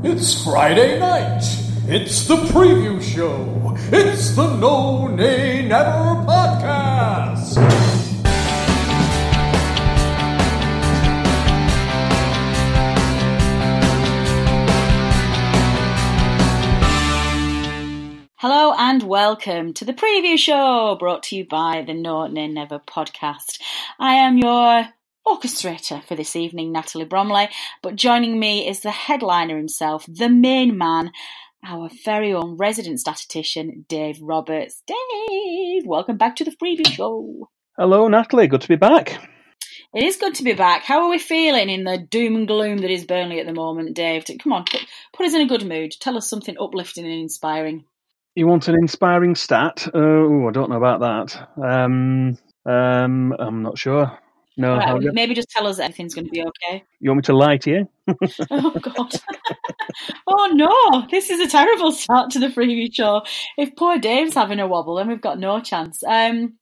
It's Friday night. It's the preview show. It's the No Nay Never podcast. Hello and welcome to the preview show brought to you by the No Nay Never podcast. I am your orchestrator for this evening, Natalie Bromley, but joining me is the headliner himself, the main man, our very own resident statistician, Dave Roberts. Dave, welcome back to the preview show. Hello, Natalie. Good to be back. It is good to be back. How are we feeling in the doom and gloom that is Burnley at the moment, Dave? Come on, put, put us in a good mood. Tell us something uplifting and inspiring. You want an inspiring stat? Oh, I don't know about that. Um, um, I'm not sure. No, right, maybe just tell us everything's going to be okay. You want me to lie to you? oh God! oh no! This is a terrible start to the preview show. If poor Dave's having a wobble, then we've got no chance. Um,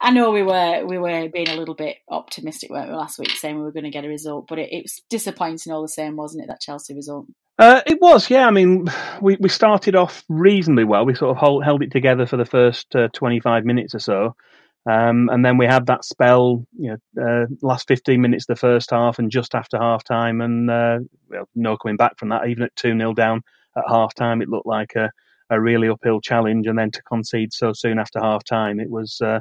I know we were we were being a little bit optimistic, weren't we, last week, saying we were going to get a result, but it, it was disappointing all the same, wasn't it? That Chelsea result. Uh, it was, yeah. I mean, we, we started off reasonably well. We sort of hold, held it together for the first uh, 25 minutes or so. Um, and then we had that spell, you know, uh, last 15 minutes of the first half and just after half time. And uh, well, no coming back from that. Even at 2 0 down at half time, it looked like a, a really uphill challenge. And then to concede so soon after half time, it was uh,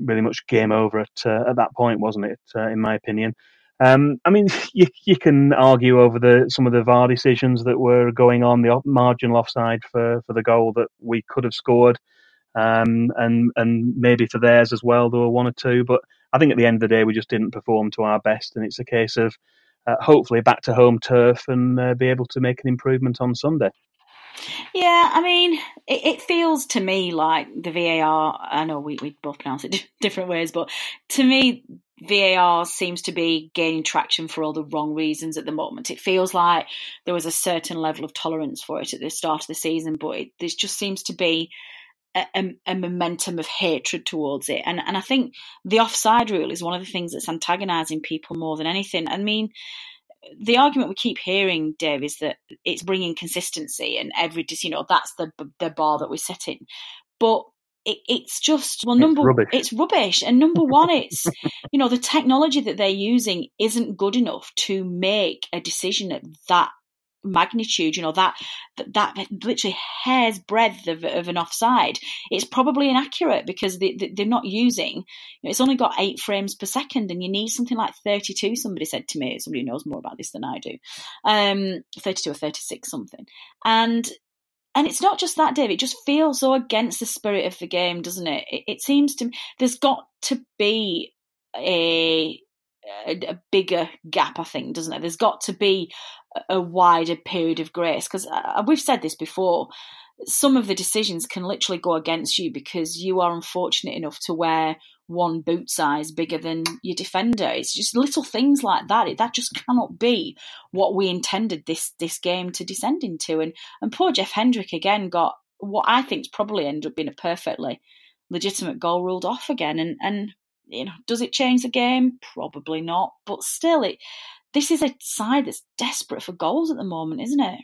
really much game over at, uh, at that point, wasn't it, uh, in my opinion? Um, I mean, you, you can argue over the some of the VAR decisions that were going on, the marginal offside for, for the goal that we could have scored, um, and and maybe for theirs as well. There were one or two, but I think at the end of the day, we just didn't perform to our best, and it's a case of uh, hopefully back to home turf and uh, be able to make an improvement on Sunday. Yeah, I mean, it, it, feels to me like the VAR. I know we, we both pronounce it different ways, but to me, VAR seems to be gaining traction for all the wrong reasons at the moment. It feels like there was a certain level of tolerance for it at the start of the season, but it, there just seems to be a, a, momentum of hatred towards it. And and I think the offside rule is one of the things that's antagonising people more than anything. I mean, the argument we keep hearing, Dave, is that it's bringing consistency, and every you know that's the the bar that we're setting. But it, it's just well, number it's rubbish. it's rubbish, and number one, it's you know the technology that they're using isn't good enough to make a decision at that magnitude, you know, that that, that literally hair's breadth of, of, an offside, it's probably inaccurate because they, they, are not using, you know, it's only got eight frames per second and you need something like 32, somebody said to me, somebody knows more about this than I do, um, 32 or 36 something. And and it's not just that, Dave. It just feels so against the spirit of the game, doesn't it? It, it seems to me there's got to be a a, a, bigger gap, I think, doesn't it? There's got to be a wider period of grace because uh, we've said this before. Some of the decisions can literally go against you because you are unfortunate enough to wear one boot size bigger than your defender. It's just little things like that. It, that just cannot be what we intended this this game to descend into. And and poor Jeff Hendrick again got what I think probably ended up being a perfectly legitimate goal ruled off again. And and you know, does it change the game? Probably not. But still, it this is a side that's desperate for goals at the moment, isn't it?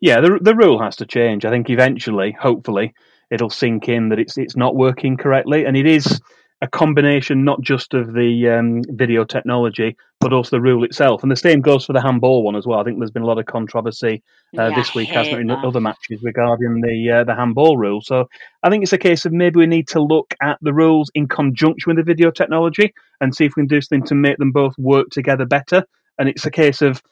Yeah, the the rule has to change. I think eventually, hopefully, it'll sink in that it's it's not working correctly, and it is a combination not just of the um, video technology but also the rule itself. And the same goes for the handball one as well. I think there's been a lot of controversy uh, Yeah, this week, hasn't there, in other matches regarding the uh, the handball rule. So I think it's a case of maybe we need to look at the rules in conjunction with the video technology and see if we can do something to make them both work together better. And it's a case of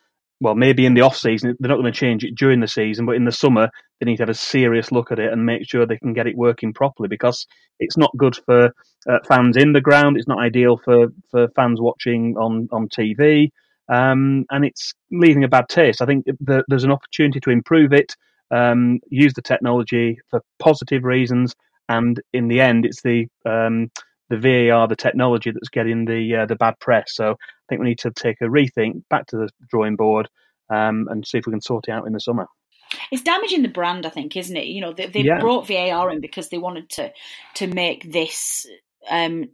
well, maybe in the off season they're not going to change it during the season, but in the summer they need to have a serious look at it and make sure they can get it working properly because it's not good for uh, fans in the ground. It's not ideal for, for fans watching on on TV, um, and it's leaving a bad taste. I think the, there's an opportunity to improve it, um, use the technology for positive reasons, and in the end, it's the um, the VAR, the technology that's getting the uh, the bad press. So I think we need to take a rethink, back to the drawing board, um, and see if we can sort it out in the summer. It's damaging the brand, I think, isn't it? You know, they, they Yeah. brought VAR in because they wanted to to make this um,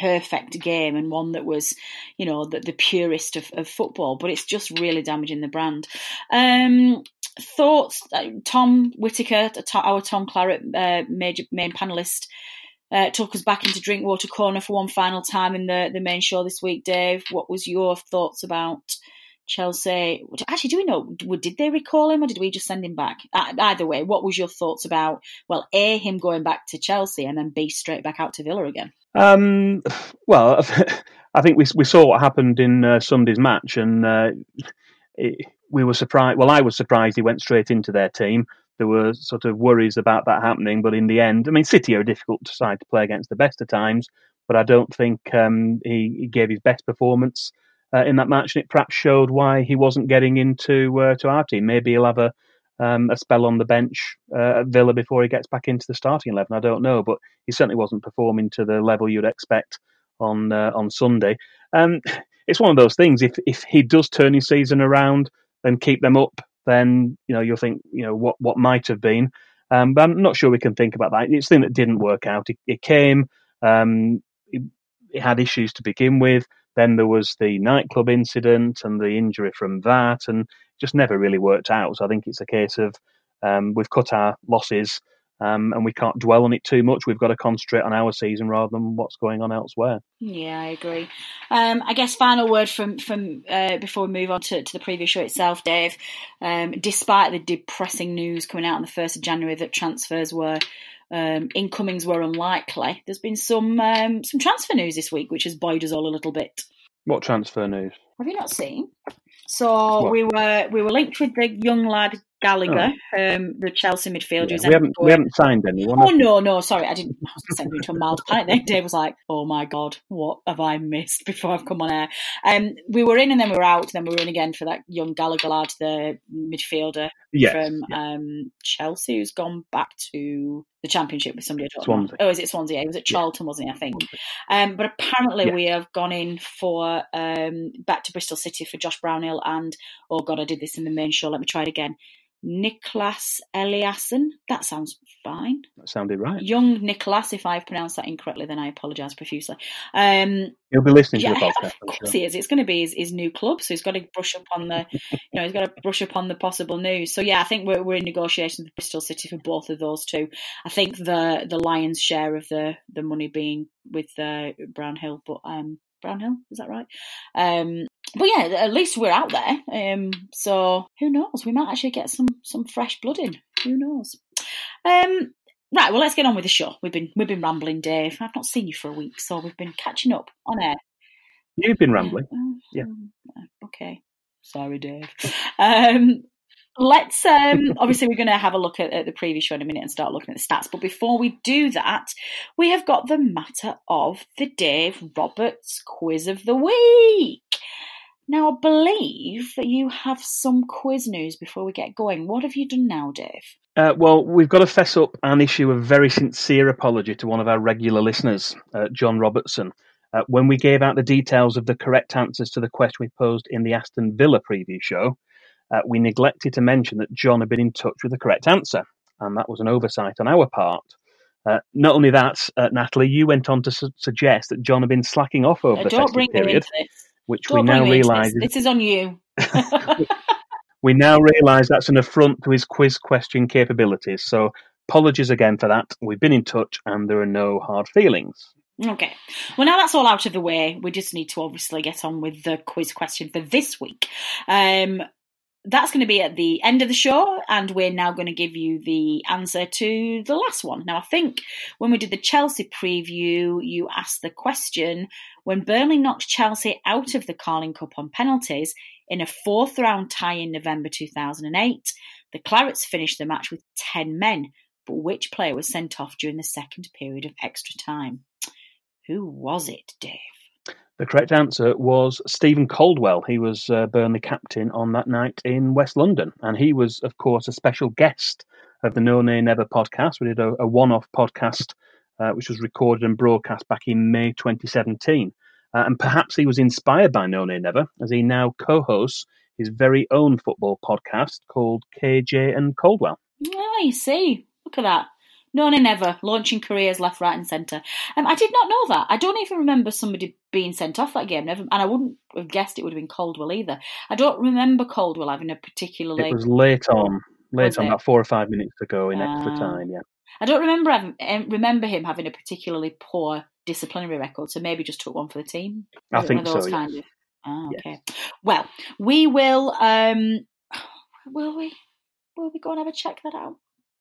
perfect game and one that was, you know, the, the purest of, of football. But it's just really damaging the brand. Um, thoughts, uh, Tom Whitaker, our Tom Claret, uh, major main panelist. Uh, took us back into Drinkwater Corner for one final time in the, the main show this week, Dave. What was your thoughts about Chelsea? Actually, do we know? Did they recall him or did we just send him back? Either way, what was your thoughts about, well, A, him going back to Chelsea and then B, straight back out to Villa again? Um, well, I think we we saw what happened in uh, Sunday's match, and uh, it, we were surprised. Well, I was surprised he went straight into their team. There were sort of worries about that happening, but in the end, I mean, City are a difficult side to play against the best of times, but I don't think um, he, he gave his best performance uh, in that match, and it perhaps showed why he wasn't getting into uh, to our team. Maybe he'll have a um, a spell on the bench uh, at Villa before he gets back into the starting eleven. I don't know, but he certainly wasn't performing to the level you'd expect on uh, on Sunday. Um, it's one of those things. If if he does turn his season around and keep them up, then you know you'll think you know what what might have been. Um, but I'm not sure we can think about that. It's the thing that didn't work out. It, it came. Um, it, it had issues to begin with. Then there was the nightclub incident and the injury from that, and just never really worked out. So I think it's a case of um, we've cut our losses um, and we can't dwell on it too much. We've got to concentrate on our season rather than what's going on elsewhere. Yeah, I agree. Um, I guess final word from from uh, before we move on to, to the preview show itself, Dave. Um, despite the depressing news coming out on the first of January that transfers were um, incomings were unlikely, there's been some um, some transfer news this week, which has buoyed us all a little bit. What transfer news? Have you not seen? So What? we were we were linked with the young lad Gallagher, um, the Chelsea midfielder. Yeah, we haven't we haven't signed anyone. Oh no, no, sorry, I didn't. I was sending you to a mild panic. Then Dave was like, "Oh my god, what have I missed before I've come on air?" Um, we were in and then we were out. Then we were in again for that young Gallagher lad, the midfielder Yes, from um, Chelsea, who's gone back to the Championship with somebody. Swansea. Oh, is it Swansea? Yeah, he was at Charlton, wasn't he? I think. Um, but apparently, Yeah. we have gone in for um, back to Bristol City for Josh Brownhill and oh god, I did this in the main show. Let me try it again. Niclas Eliasson. That sounds fine. That sounded right. Young Nicholas, if I've pronounced that incorrectly, then I apologise profusely. Um, He'll be listening yeah, to the podcast. of course sure. he is. It's going to be his, his new club, so he's got to brush up on the, you know, he's got to brush up on the possible news. So yeah, I think we're we're in negotiations with Bristol City for both of those two. I think the the Lions' share of the the money being with uh, Brownhill, but um, Brownhill is that right? Um, but yeah, at least we're out there. Um, so who knows? We might actually get some some fresh blood in. Who knows? Um, right. Well, let's get on with the show. We've been we've been rambling, Dave. I've not seen you for a week, so we've been catching up on air. You've been rambling. Oh, Yeah. Okay. Sorry, Dave. Um, let's um, obviously we're going to have a look at, at the previous show in a minute and start looking at the stats. But before we do that, we have got the matter of the Dave Roberts quiz of the week. Now, I believe that you have some quiz news before we get going. What have you done now, Dave? Uh, well, we've got to fess up and issue a very sincere apology to one of our regular listeners, uh, John Robertson. Uh, when we gave out the details of the correct answers to the question we posed in the Aston Villa preview show, uh, we neglected to mention that John had been in touch with the correct answer, and that was an oversight on our part. Uh, not only that, uh, Natalie, you went on to su- suggest that John had been slacking off over Uh, the don't festive bring period, into this. Which Don't we now bring me into realise this. is This is on you. we now realise that's an affront to his quiz question capabilities. So apologies again for that. We've been in touch and there are no hard feelings. Okay. Well, now that's all out of the way, we just need to obviously get on with the quiz question for this week. Um, that's going to be at the end of the show, and we're now going to give you the answer to the last one. Now, I think when we did the Chelsea preview, you asked the question when Burnley knocked Chelsea out of the Carling Cup on penalties in a fourth round tie in November 2008, the Clarets finished the match with 10 men, but which player was sent off during the second period of extra time? Who was it, Dave? The correct answer was Steven Caldwell. He was uh, Burnley captain on that night in West London. And he was, of course, a special guest of the No Nay Never podcast. We did a, a one off podcast, uh, which was recorded and broadcast back in May 2017. Uh, and perhaps he was inspired by No Nay Never, as he now co hosts his very own football podcast called KJ and Caldwell. Oh, you see. Look at that. No Nay Never, launching careers left, right, and centre. Um, I did not know that. I don't even remember somebody being sent off that game. Never, and I wouldn't have guessed it would have been Caldwell either. I don't remember Caldwell having a particularly. It was late on, late on, about four or five minutes ago in uh, extra ah. time. Yeah. I don't remember having, remember him having a particularly poor disciplinary record, so maybe just took one for the team. I think so. Kind of, oh, okay. Yes. Well, we will. Um, will we? Will we go and have a check that out?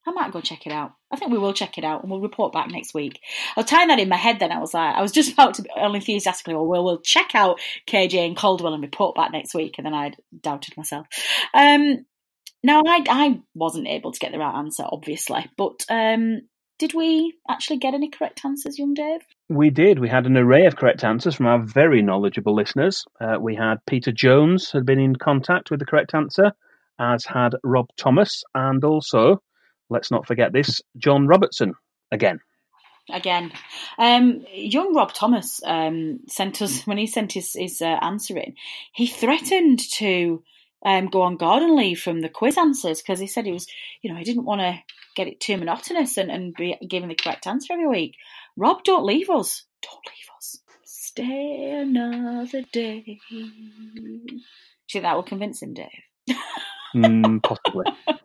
I might go check it out. I think we will check it out and we'll report back next week. I was tying that in my head then. I was like, I was just about to be enthusiastically, well, we'll, we'll check out KJ and Caldwell and report back next week. And then I doubted myself. Um, now, I, I wasn't able to get the right answer, obviously, but um, did we actually get any correct answers, young Dave? We did. We had an array of correct answers from our very knowledgeable listeners. Uh, we had Peter Jones had been in contact with the correct answer, as had Rob Thomas, and also let's not forget this, John Robertson again. Again, um, young Rob Thomas um, sent us when he sent his, his uh, answer in. He threatened to um, go on garden leave from the quiz answers because he said he was, you know, he didn't want to get it too monotonous and, and be giving the correct answer every week. Rob, don't leave us. Don't leave us. Stay another day. Do you think that will convince him, Dave? Mm, possibly.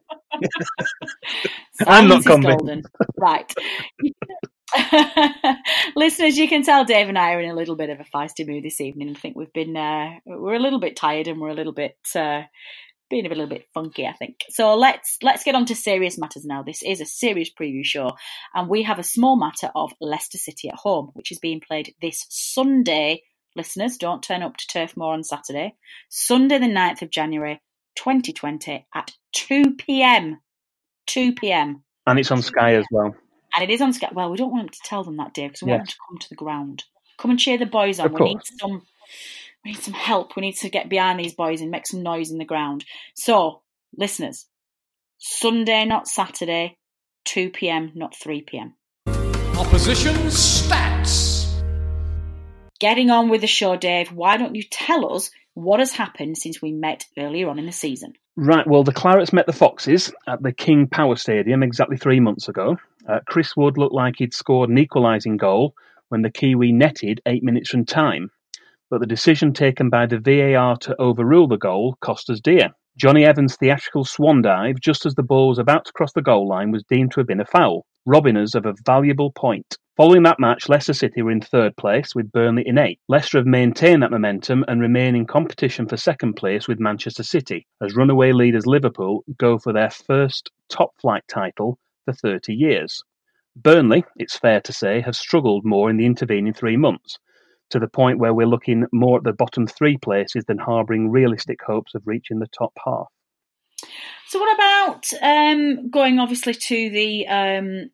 I'm not golden. Right. Listeners, you can tell Dave and I are in a little bit of a feisty mood this evening. I think we've been uh, we're a little bit tired and we're a little bit uh, being a little bit funky. I think so. Let's let's get on to serious matters now. This is a serious preview show, and we have a small matter of Leicester City at home, which is being played this Sunday. Listeners, don't turn up to Turf Moor on Saturday. Sunday, the 9th of January, 2020 at 2 p.m. 2 p.m. And it's on Sky as well. And it is on Sky. Well, we don't want them to tell them that, Dave, because we yes. want them to come to the ground. Come and cheer the boys on. Of we course. need some. We need some help. We need to get behind these boys and make some noise in the ground. So, listeners, Sunday, not Saturday, 2 p.m., not 3 p.m. Opposition stats. Getting on with the show, Dave. Why don't you tell us what has happened since we met earlier on in the season? Right, well, the Clarets met the Foxes at the King Power Stadium exactly three months ago. Uh, Chris Wood looked like he'd scored an equalising goal when the Kiwi netted eight minutes from time. But the decision taken by the VAR to overrule the goal cost us dear. Jonny Evans' theatrical swan dive just as the ball was about to cross the goal line was deemed to have been a foul, robbing us of a valuable point. Following that match, Leicester City were in third place with Burnley in eighth. Leicester have maintained that momentum and remain in competition for second place with Manchester City, as runaway leaders Liverpool go for their first top flight title for 30 years. Burnley, it's fair to say, have struggled more in the intervening three months, to the point where we're looking more at the bottom three places than harbouring realistic hopes of reaching the top half. So, what about um, going obviously to the um,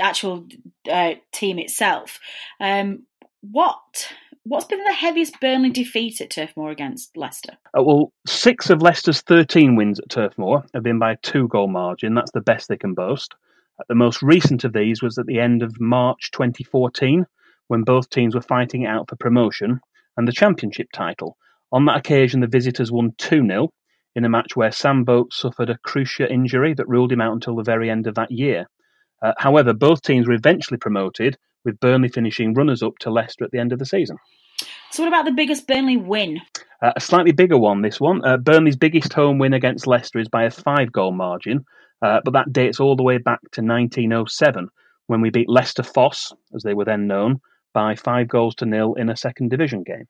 actual uh, team itself. Um, what what's been the heaviest Burnley defeat at Turf Moor against Leicester? Uh, well, six of Leicester's 13 wins at Turf Moor have been by a two goal margin. That's the best they can boast. Uh, the most recent of these was at the end of March 2014, when both teams were fighting out for promotion and the championship title. On that occasion, the visitors won 2 0 in a match where Sam Vokes suffered a cruciate injury that ruled him out until the very end of that year. Uh, however, both teams were eventually promoted, with Burnley finishing runners up to Leicester at the end of the season. So, what about the biggest Burnley win? Uh, a slightly bigger one, this one. Uh, Burnley's biggest home win against Leicester is by a five goal margin, uh, but that dates all the way back to 1907 when we beat Leicester Fosse, as they were then known, by five goals to nil in a second division game.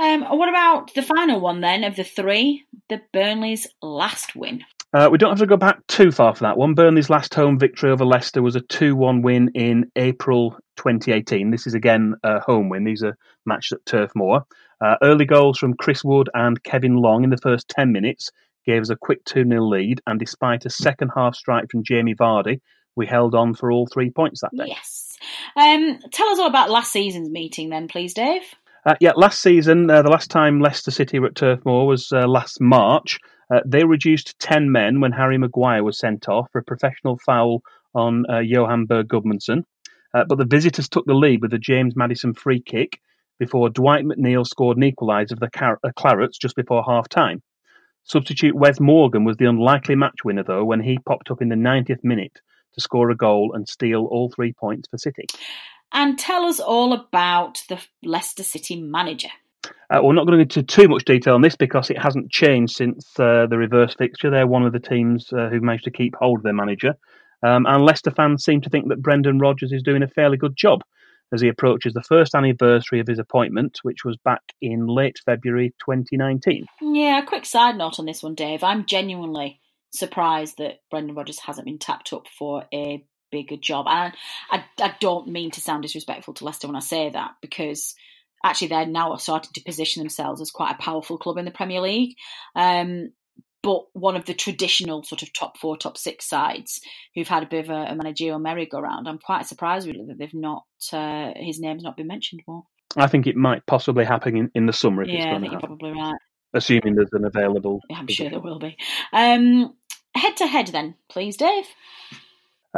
Um, what about the final one then of the three, the Burnley's last win? Uh, we don't have to go back too far for that one. Burnley's last home victory over Leicester was a 2 1 win in April 2018. This is again a home win. These are matched at Turf Moor. Uh, early goals from Chris Wood and Kevin Long in the first 10 minutes gave us a quick 2 0 lead. And despite a second half strike from Jamie Vardy, we held on for all three points that day. Yes. Um, tell us all about last season's meeting then, please, Dave. Uh, yeah, last season, uh, the last time Leicester City were at Turf Moor was uh, last March. Uh, they reduced 10 men when Harry Maguire was sent off for a professional foul on uh, Johann Berg Gudmundsson. Uh, but the visitors took the lead with a James Maddison free kick before Dwight McNeil scored an equaliser for the Car- Clarets just before half time. Substitute Wes Morgan was the unlikely match winner, though, when he popped up in the 90th minute to score a goal and steal all three points for City. And tell us all about the Leicester City manager. Uh, we're not going into too much detail on this because it hasn't changed since uh, the reverse fixture. They're one of the teams uh, who've managed to keep hold of their manager. Um, and Leicester fans seem to think that Brendan Rodgers is doing a fairly good job as he approaches the first anniversary of his appointment, which was back in late February 2019. Yeah, a quick side note on this one, Dave. I'm genuinely surprised that Brendan Rodgers hasn't been tapped up for a bigger job. And I, I don't mean to sound disrespectful to Leicester when I say that because actually they're now starting to position themselves as quite a powerful club in the Premier League. Um, but one of the traditional sort of top four, top six sides who've had a bit of a, a managerial merry-go-round. I'm quite surprised really that they've not uh, his name's not been mentioned more. I think it might possibly happen in, in the summer. If yeah, it's I going think to you're probably right. Assuming there's an available. I'm sure there will be. Um, head to head, then, please, Dave.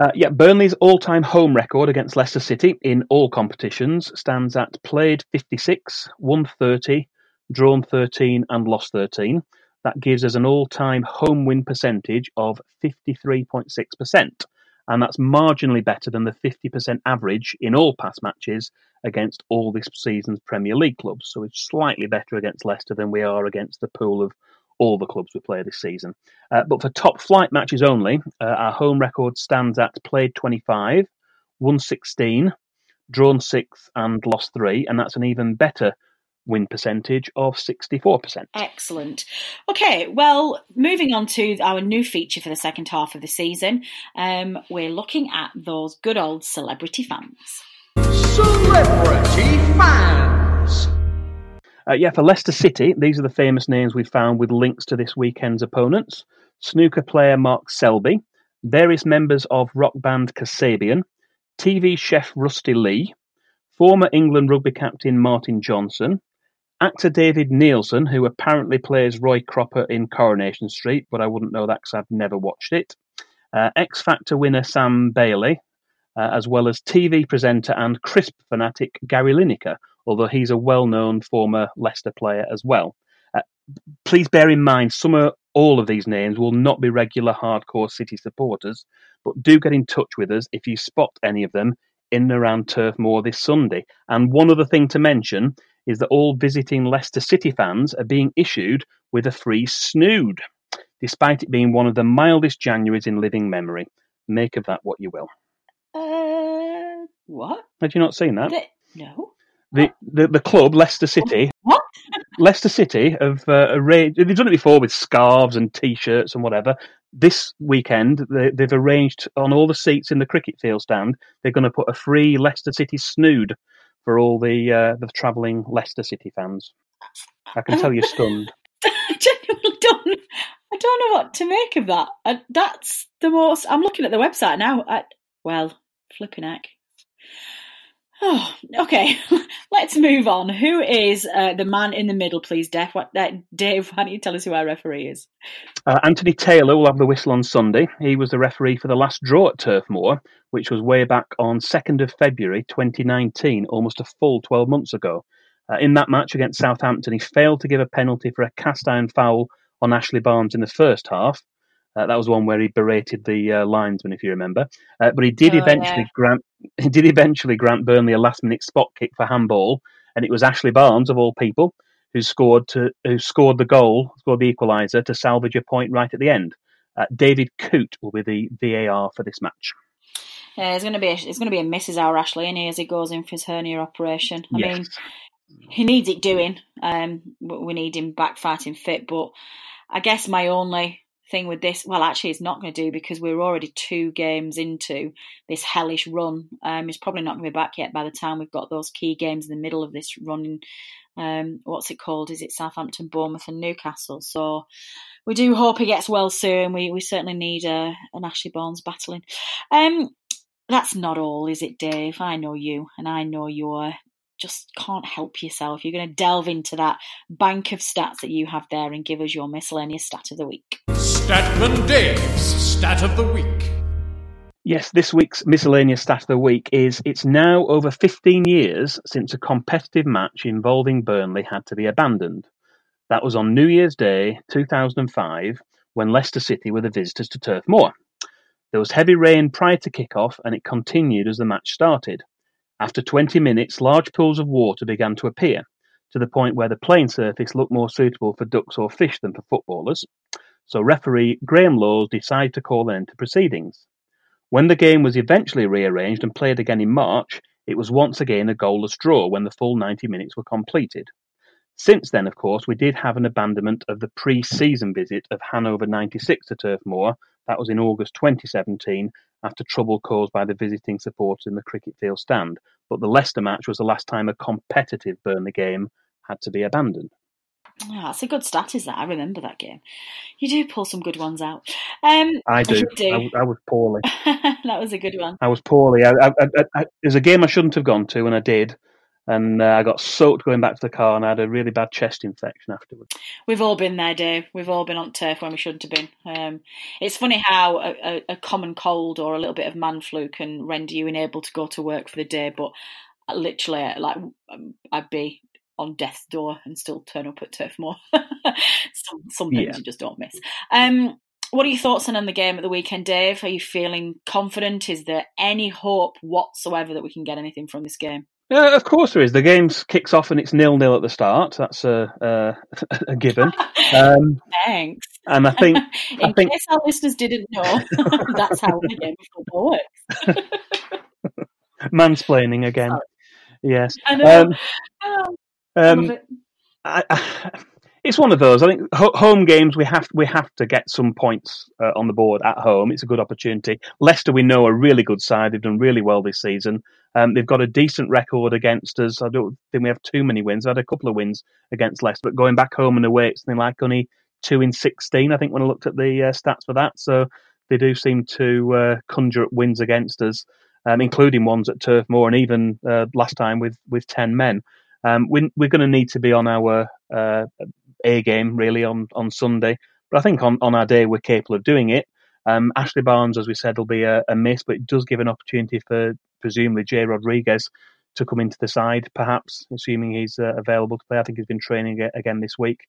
Uh, yeah, Burnley's all-time home record against Leicester City in all competitions stands at played 56, won 30, drawn 13, and lost 13. That gives us an all-time home win percentage of 53.6%, and that's marginally better than the 50% average in all past matches against all this season's Premier League clubs. So it's slightly better against Leicester than we are against the pool of all the clubs we play this season. Uh, but for top flight matches only, uh, our home record stands at played 25, won 16, drawn 6, and lost 3, and that's an even better win percentage of 64%. Excellent. Okay, well, moving on to our new feature for the second half of the season, um, we're looking at those good old celebrity fans. Celebrity fans. Uh, yeah, for Leicester City, these are the famous names we found with links to this weekend's opponents. Snooker player Mark Selby, various members of rock band Kasabian, TV chef Rusty Lee, former England rugby captain Martin Johnson, actor David Neilson, who apparently plays Roy Cropper in Coronation Street, but I wouldn't know that because I've never watched it, uh, X Factor winner Sam Bailey, uh, as well as TV presenter and crisp fanatic Gary Lineker, although he's a well known former Leicester player as well. Uh, please bear in mind, some or all of these names will not be regular hardcore City supporters, but do get in touch with us if you spot any of them in and around Turf Moor this Sunday. And one other thing to mention is that all visiting Leicester City fans are being issued with a free snood, despite it being one of the mildest Januaries in living memory. Make of that what you will. Uh, what? Had you not seen that? No. The, the the club Leicester City, What? Leicester City have uh, arranged. They've done it before with scarves and T-shirts and whatever. This weekend, they, they've arranged on all the seats in the cricket field stand. They're going to put a free Leicester City snood for all the uh, the travelling Leicester City fans. I can tell you're stunned. I genuinely don't. I don't know what to make of that. Uh, that's the most. I'm looking at the website now. I, well, flipping heck. Oh, okay. Let's move on. Who is uh, the man in the middle, please, Dave? What, uh, Dave, why don't you tell us who our referee is? Uh, Anthony Taylor will have the whistle on Sunday. He was the referee for the last draw at Turf Moor, which was way back on 2nd of February 2019, almost a full 12 months ago. Uh, in that match against Southampton, he failed to give a penalty for a cast iron foul on Ashley Barnes in the first half. Uh, that was one where he berated the uh, linesman, if you remember. Uh, but he did Oh, eventually yeah. grant he did eventually grant Burnley a last minute spot kick for handball, and it was Ashley Barnes of all people who scored to who scored the goal, scored the equaliser to salvage a point right at the end. Uh, David Coote will be the VAR for this match. Yeah, it's going to be a, it's going to be a Mrs. Our Ashley, and as he goes in for his hernia operation. I Yes. mean, he needs it doing. Um, we need him back fighting fit. But I guess my only thing with this, well, actually, it's not going to do because we're already two games into this hellish run. Um, he's probably not going to be back yet by the time we've got those key games in the middle of this run. Um, what's it called? Is it Southampton, Bournemouth, and Newcastle? So we do hope he gets well soon. We we certainly need uh, an Ashley Barnes battling. Um, that's not all, is it, Dave? I know you, and I know you're just can't help yourself. You're going to delve into that bank of stats that you have there and give us your miscellaneous stat of the week. Statman Dave's Stat of the Week. Yes, this week's miscellaneous stat of the week is it's now over 15 years since a competitive match involving Burnley had to be abandoned. That was on New Year's Day 2005 when Leicester City were the visitors to Turf Moor. There was heavy rain prior to kick-off and it continued as the match started. After 20 minutes, large pools of water began to appear, to the point where the playing surface looked more suitable for ducks or fish than for footballers. So referee Graham Laws decided to call an end to proceedings. When the game was eventually rearranged and played again in March, it was once again a goalless draw when the full 90 minutes were completed. Since then, of course, we did have an abandonment of the pre season visit of Hannover 96 to Turf Moor. That was in August 2017 after trouble caused by the visiting supporters in the cricket field stand. But the Leicester match was the last time a competitive Burnley game had to be abandoned. Oh, that's a good stat, is that? I remember that game. You do pull some good ones out. Um, I do. Do. I, I was poorly. that was a good one. I was poorly. I, I, it was a game I shouldn't have gone to, and I did. And uh, I got soaked going back to the car, and I had a really bad chest infection afterwards. We've all been there, Dave. We've all been on turf when we shouldn't have been. Um, it's funny how a, a, common cold or a little bit of man flu can render you unable to go to work for the day. But literally, like um, I'd be on death's door and still turn up at Turf Moor. some some things Yeah. you just don't miss. Um, what are your thoughts on the game at the weekend, Dave? Are you feeling confident? Is there any hope whatsoever that we can get anything from this game? Yeah, of course there is. The game kicks off and it's nil nil at the start. That's a a, a given. Um, Thanks. and I think In I think case our listeners didn't know, that's how the game of football works. mansplaining again. Yes. I know. Um, Oh, I um, it. I, I, it's one of those. I think ho- home games we have we have to get some points uh, on the board at home. It's a good opportunity. Leicester, we know, are a really good side. They've done really well this season. Um, they've got a decent record against us. I don't think we have too many wins. I had a couple of wins against Leicester, but going back home and away, it's something like only two in sixteen. I think when I looked at the uh, stats for that, so they do seem to uh, conjure up wins against us, um, including ones at Turf Moor and even uh, last time with with ten men. Um, we, we're going to need to be on our uh, A game really on, on Sunday, but I think on, on our day we're capable of doing it. Um, Ashley Barnes, as we said, will be a, a miss, but it does give an opportunity for presumably Jay Rodriguez to come into the side, perhaps, assuming he's uh, available to play. I think he's been training again this week.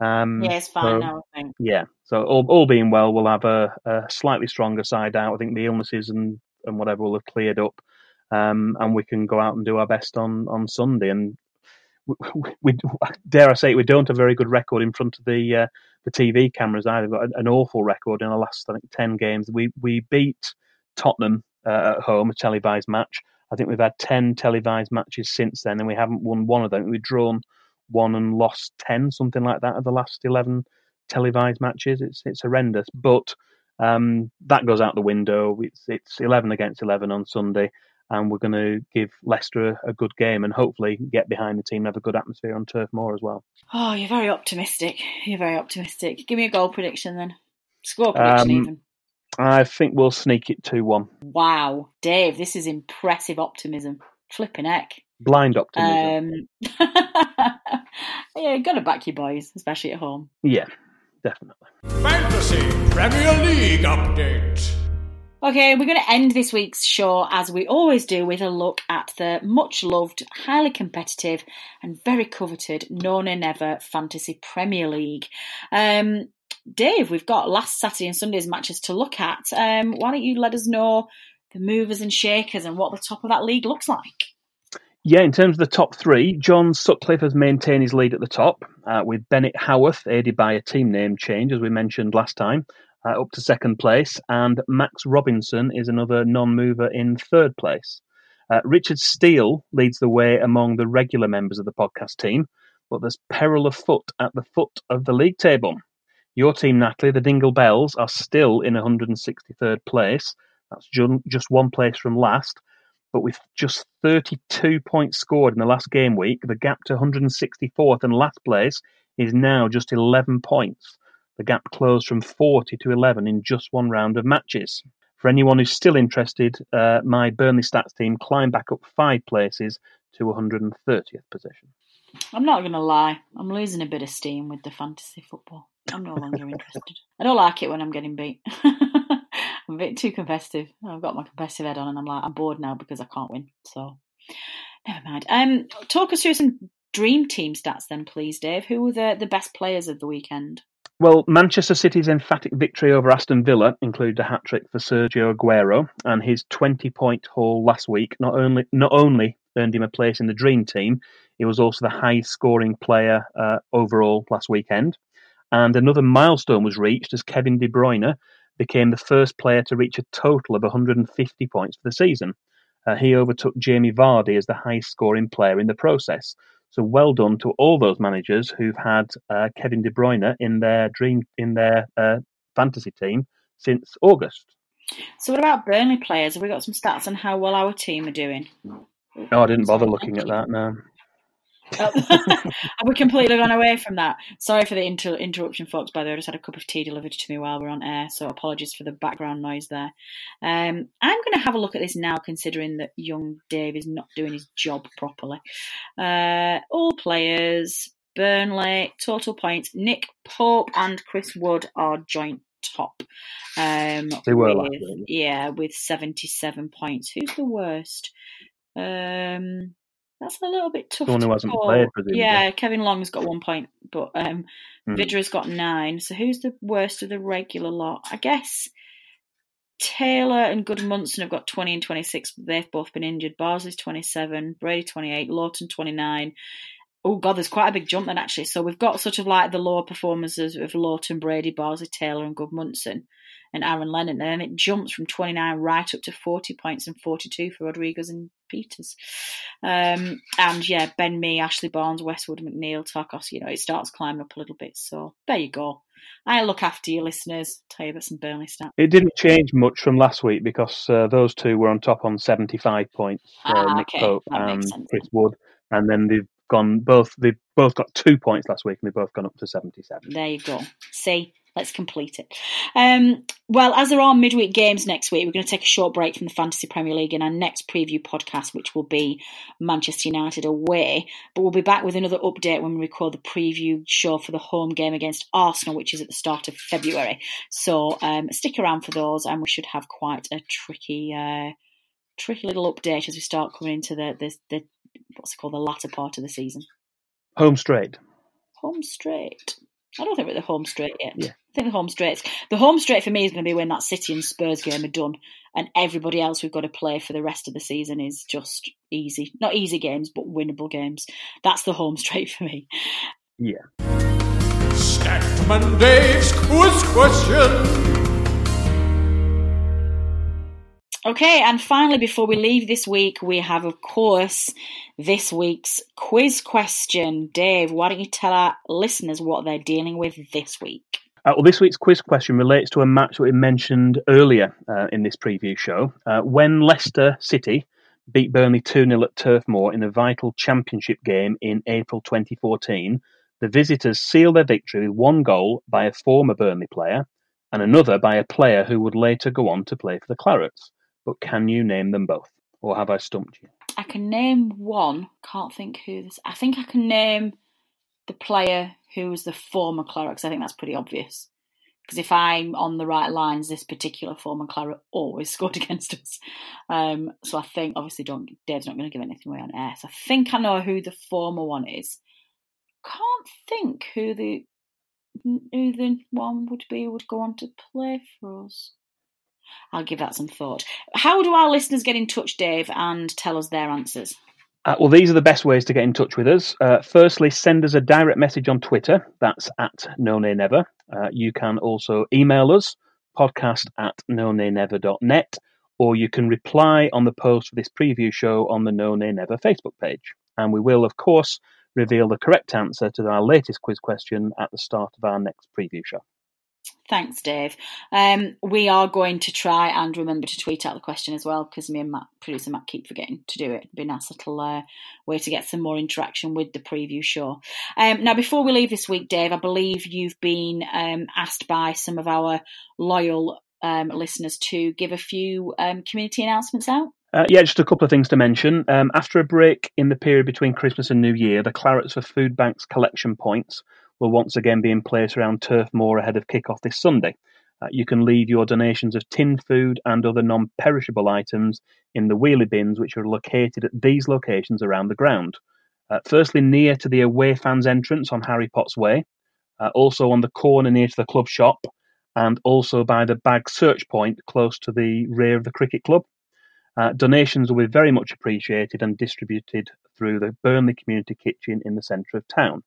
Um, Yeah, it's fine so- now, I think. yeah. So all, all being well, we'll have a, a slightly stronger side out. I think the illnesses and, and whatever will have cleared up, um, and we can go out and do our best on, on Sunday. And we, we, dare I say it, we don't have a very good record in front of the uh, the TV cameras either. We've got an, awful record in the last I think ten games. We we beat Tottenham uh, at home, a televised match. I think we've had ten televised matches since then, and we haven't won one of them. We've drawn one and lost ten, something like that, of the last eleven televised matches. It's it's horrendous, but um, that goes out the window. It's it's eleven against eleven on Sunday, and we're going to give Leicester a, a good game and hopefully get behind the team and have a good atmosphere on Turf Moor as well. Oh, you're very optimistic. You're very optimistic. Give me a goal prediction then. Score prediction, Um, even. I think we'll sneak it two one. Wow, Dave, this is impressive optimism. Flipping heck. Blind optimism. Um, yeah, got to back your boys, especially at home. yeah, definitely. Fantasy Premier League update. Okay, we're going to end this week's show as we always do with a look at the much loved, highly competitive, and very coveted No Nay Never Fantasy Premier League. Um, Dave, we've got last Saturday and Sunday's matches to look at. Um, why don't you let us know the movers and shakers and what the top of that league looks like? Yeah, in terms of the top three, John Sutcliffe has maintained his lead at the top, uh, with Bennett Howarth, aided by a team name change, as we mentioned last time, uh, up to second place, and Max Robinson is another non mover in third place. Uh, Richard Steele leads the way among the regular members of the podcast team, but there's peril afoot at the foot of the league table. Your team, Natalie, the Dingle Bells, are still in 163rd place. That's just one place from last. But with just 32 points scored in the last game week, the gap to 164th and last place is now just 11 points. The gap closed from 40 to 11 in just one round of matches. For anyone who's still interested, uh, my Burnley stats team climbed back up five places to 130th position. I'm not going to lie, I'm losing a bit of steam with the fantasy football. I'm no longer interested. I don't like it when I'm getting beat. I'm a bit too competitive. I've got my competitive head on, and I'm like, I'm bored now because I can't win. So, never mind. Um, talk us through some dream team stats, then, please, Dave. Who were the the best players of the weekend? Well, Manchester City's emphatic victory over Aston Villa included a hat trick for Sergio Aguero, and his 20 point haul last week not only not only earned him a place in the dream team, he was also the highest scoring player uh, overall last weekend. And another milestone was reached as Kevin De Bruyne became the first player to reach a total of 150 points for the season. Uh, he overtook Jamie Vardy as the highest scoring player in the process. So well done to all those managers who've had uh, Kevin De Bruyne in their dream in their uh, fantasy team since August. So what about Burnley players? Have we got some stats on how well our team are doing? No, I didn't bother looking at that. No. Have we completely gone away from that? Sorry for the inter- interruption, folks. By the way, I just had a cup of tea delivered to me while we're on air, so apologies for the background noise there. Um, I'm going to have a look at this now, considering that young Dave is not doing his job properly. Uh, all players, Burnley, total points. Nick Pope and Chris Wood are joint top. Um, they were, with, yeah, with 77 points. Who's the worst? Um, that's a little bit tough. The one who hasn't played, presumably. Yeah, Kevin Long's got one point, but um, mm. Vydra's got nine. So who's the worst of the regular lot? I guess Taylor and Gudmundsson have got 20 and 26. They've both been injured. Bardsley's 27, Brady 28, Lowton 29. Oh, God, there's quite a big jump then, actually. So we've got sort of like the lower performances of Lowton, Brady, Bardsley, Taylor, and Gudmundsson and Aaron Lennon. And then it jumps from 29 right up to 40 points and 42 for Rodriguez and Peters. Um, and yeah, Ben Mee, Ashley Barnes, Westwood, McNeil, Tarkos, you know, it starts climbing up a little bit. So there you go. I look after your listeners. Tell you about some Burnley stats. It didn't change much from last week because uh, those two were on top on 75 points. Uh, ah, Nick okay. Pope and Chris Wood. And then they've gone both, they've both got two points last week and they've both gone up to 77. There you go. See, let's complete it. Um, well, as there are midweek games next week, we're going to take a short break from the Fantasy Premier League in our next preview podcast, which will be Manchester United away. But we'll be back with another update when we record the preview show for the home game against Arsenal, which is at the start of February. So um, stick around for those, and we should have quite a tricky. Uh, tricky little update as we start coming into the, the, the what's it called the latter part of the season. Home straight. Home straight. I don't think we're at the home straight yet. Yeah. I think the home straight. The home straight for me is going to be when that City and Spurs game are done, and everybody else we've got to play for the rest of the season is just easy. Not easy games, but winnable games. That's the home straight for me. Yeah. Statman Dave's quiz question. Okay, and finally, before we leave this week, we have, of course, this week's quiz question. Dave, why don't you tell our listeners what they're dealing with this week? Uh, well, this week's quiz question relates to a match that we mentioned earlier uh, in this preview show. Uh, when Leicester City beat Burnley 2 0 at Turf Moor in a vital championship game in April 2014, the visitors sealed their victory with one goal by a former Burnley player and another by a player who would later go on to play for the Clarets. But can you name them both? Or have I stumped you? I can name one. Can't think who this. I think I can name the player who was the former Clarets. I think that's pretty obvious. Because if I'm on the right lines, this particular former Claret always scored against us. Um, so I think, obviously, don't Dave's not going to give anything away on air. So I think I know who the former one is. Can't think who the who the one would be would go on to play for us. I'll give that some thought. How do our listeners get in touch, Dave, and tell us their answers? Uh, well, these are the best ways to get in touch with us. Uh, firstly, send us a direct message on Twitter. That's at no nay never. Uh, you can also email us, podcast at no nay never.net, or you can reply on the post for this preview show on the No Nay Never Facebook page. And we will, of course, reveal the correct answer to our latest quiz question at the start of our next preview show. Thanks, Dave. Um, we are going to try and remember to tweet out the question as well because me and Matt, producer Matt, keep forgetting to do it. It'd be a nice little uh, way to get some more interaction with the preview show. Um, now, before we leave this week, Dave, I believe you've been um, asked by some of our loyal um, listeners to give a few um, community announcements out. Uh, yeah, just a couple of things to mention. Um, after a break in the period between Christmas and New Year, the Clarets for Food Bank's collection points will once again be in place around Turf Moor ahead of kick-off this Sunday. Uh, you can leave your donations of tinned food and other non-perishable items in the wheelie bins, which are located at these locations around the ground. Uh, firstly, near to the away fans entrance on Harry Potts Way, uh, also on the corner near to the club shop, and also by the bag search point close to the rear of the cricket club. Uh, donations will be very much appreciated and distributed through the Burnley Community Kitchen in the centre of town.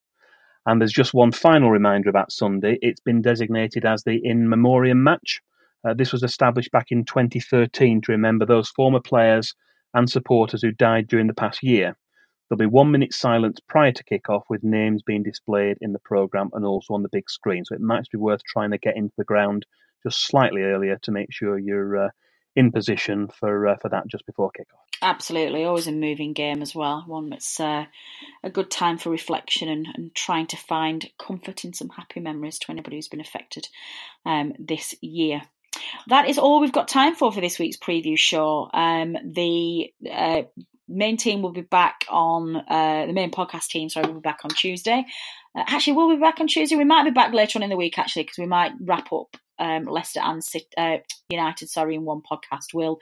And there's just one final reminder about Sunday. It's been designated as the In Memoriam match. Uh, this was established back in 2013 to remember those former players and supporters who died during the past year. There'll be one minute silence prior to kick-off with names being displayed in the programme and also on the big screen. So it might be worth trying to get into the ground just slightly earlier to make sure you're uh, in position for uh, for that just before kickoff. Absolutely, always a moving game as well. One that's uh, a good time for reflection and, and, trying to find comfort in some happy memories to anybody who's been affected um, this year. That is all we've got time for for this week's preview show. Um, the uh, main team will be back on uh, the main podcast team. Sorry, will be back on Tuesday. Uh, actually, we'll be back on Tuesday. We might be back later on in the week actually because we might wrap up um, Leicester and uh, United, sorry, in one podcast. We'll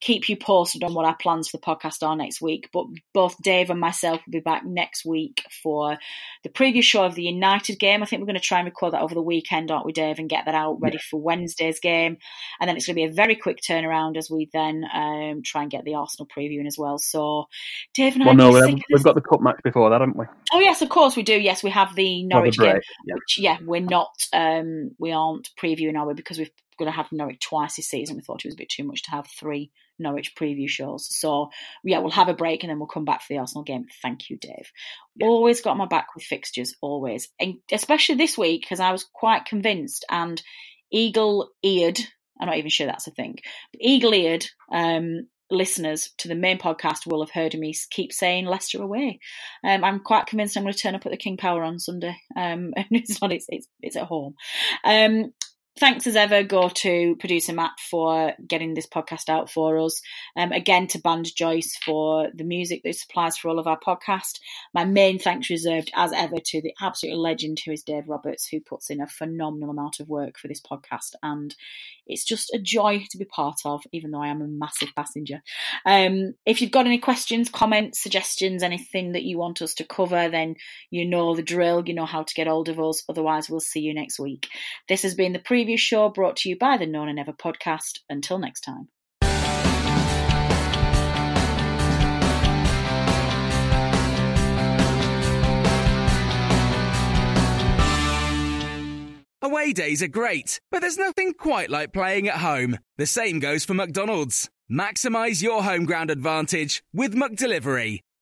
keep you posted on what our plans for the podcast are next week. But both Dave and myself will be back next week for the previous show of the United game. I think we're going to try and record that over the weekend, aren't we, Dave, and get that out ready for Wednesday's game. And then it's going to be a very quick turnaround as we then um, try and get the Arsenal preview in as well. So, Dave and well, I. no, we've, we've got the cup match before that, haven't we? Oh yes, of course we do. Yes, we have the Norwich game, yeah. which yeah, we're not, um, we aren't previewing are we because we've going to have Norwich twice this season. We thought it was a bit too much to have three Norwich preview shows. So yeah, we'll have a break and then we'll come back for the Arsenal game. Thank you, Dave. Yeah. Always got my back with fixtures, always, and especially this week because I was quite convinced and eagle-eared. I'm not even sure that's a thing. Eagle-eared um, listeners to the main podcast will have heard me keep saying Leicester away. Um, I'm quite convinced I'm going to turn up at the King Power on Sunday. Um, and it's not, it's, it's, it's at home. Um, thanks as ever go to producer Matt for getting this podcast out for us. Um, again to Band Joyce for the music that supplies for all of our podcast. My main thanks reserved as ever to the absolute legend who is Dave Roberts, who puts in a phenomenal amount of work for this podcast, and it's just a joy to be part of, even though I am a massive passenger. Um, if you've got any questions, comments, suggestions, anything that you want us to cover, then you know the drill. You know how to get hold of us. Otherwise, we'll see you next week. This has been the pre preview show brought to you by the No Nay Never podcast. Until next time. Away days are great, but there's nothing quite like playing at home. The same goes for McDonald's. Maximize your home ground advantage with McDelivery.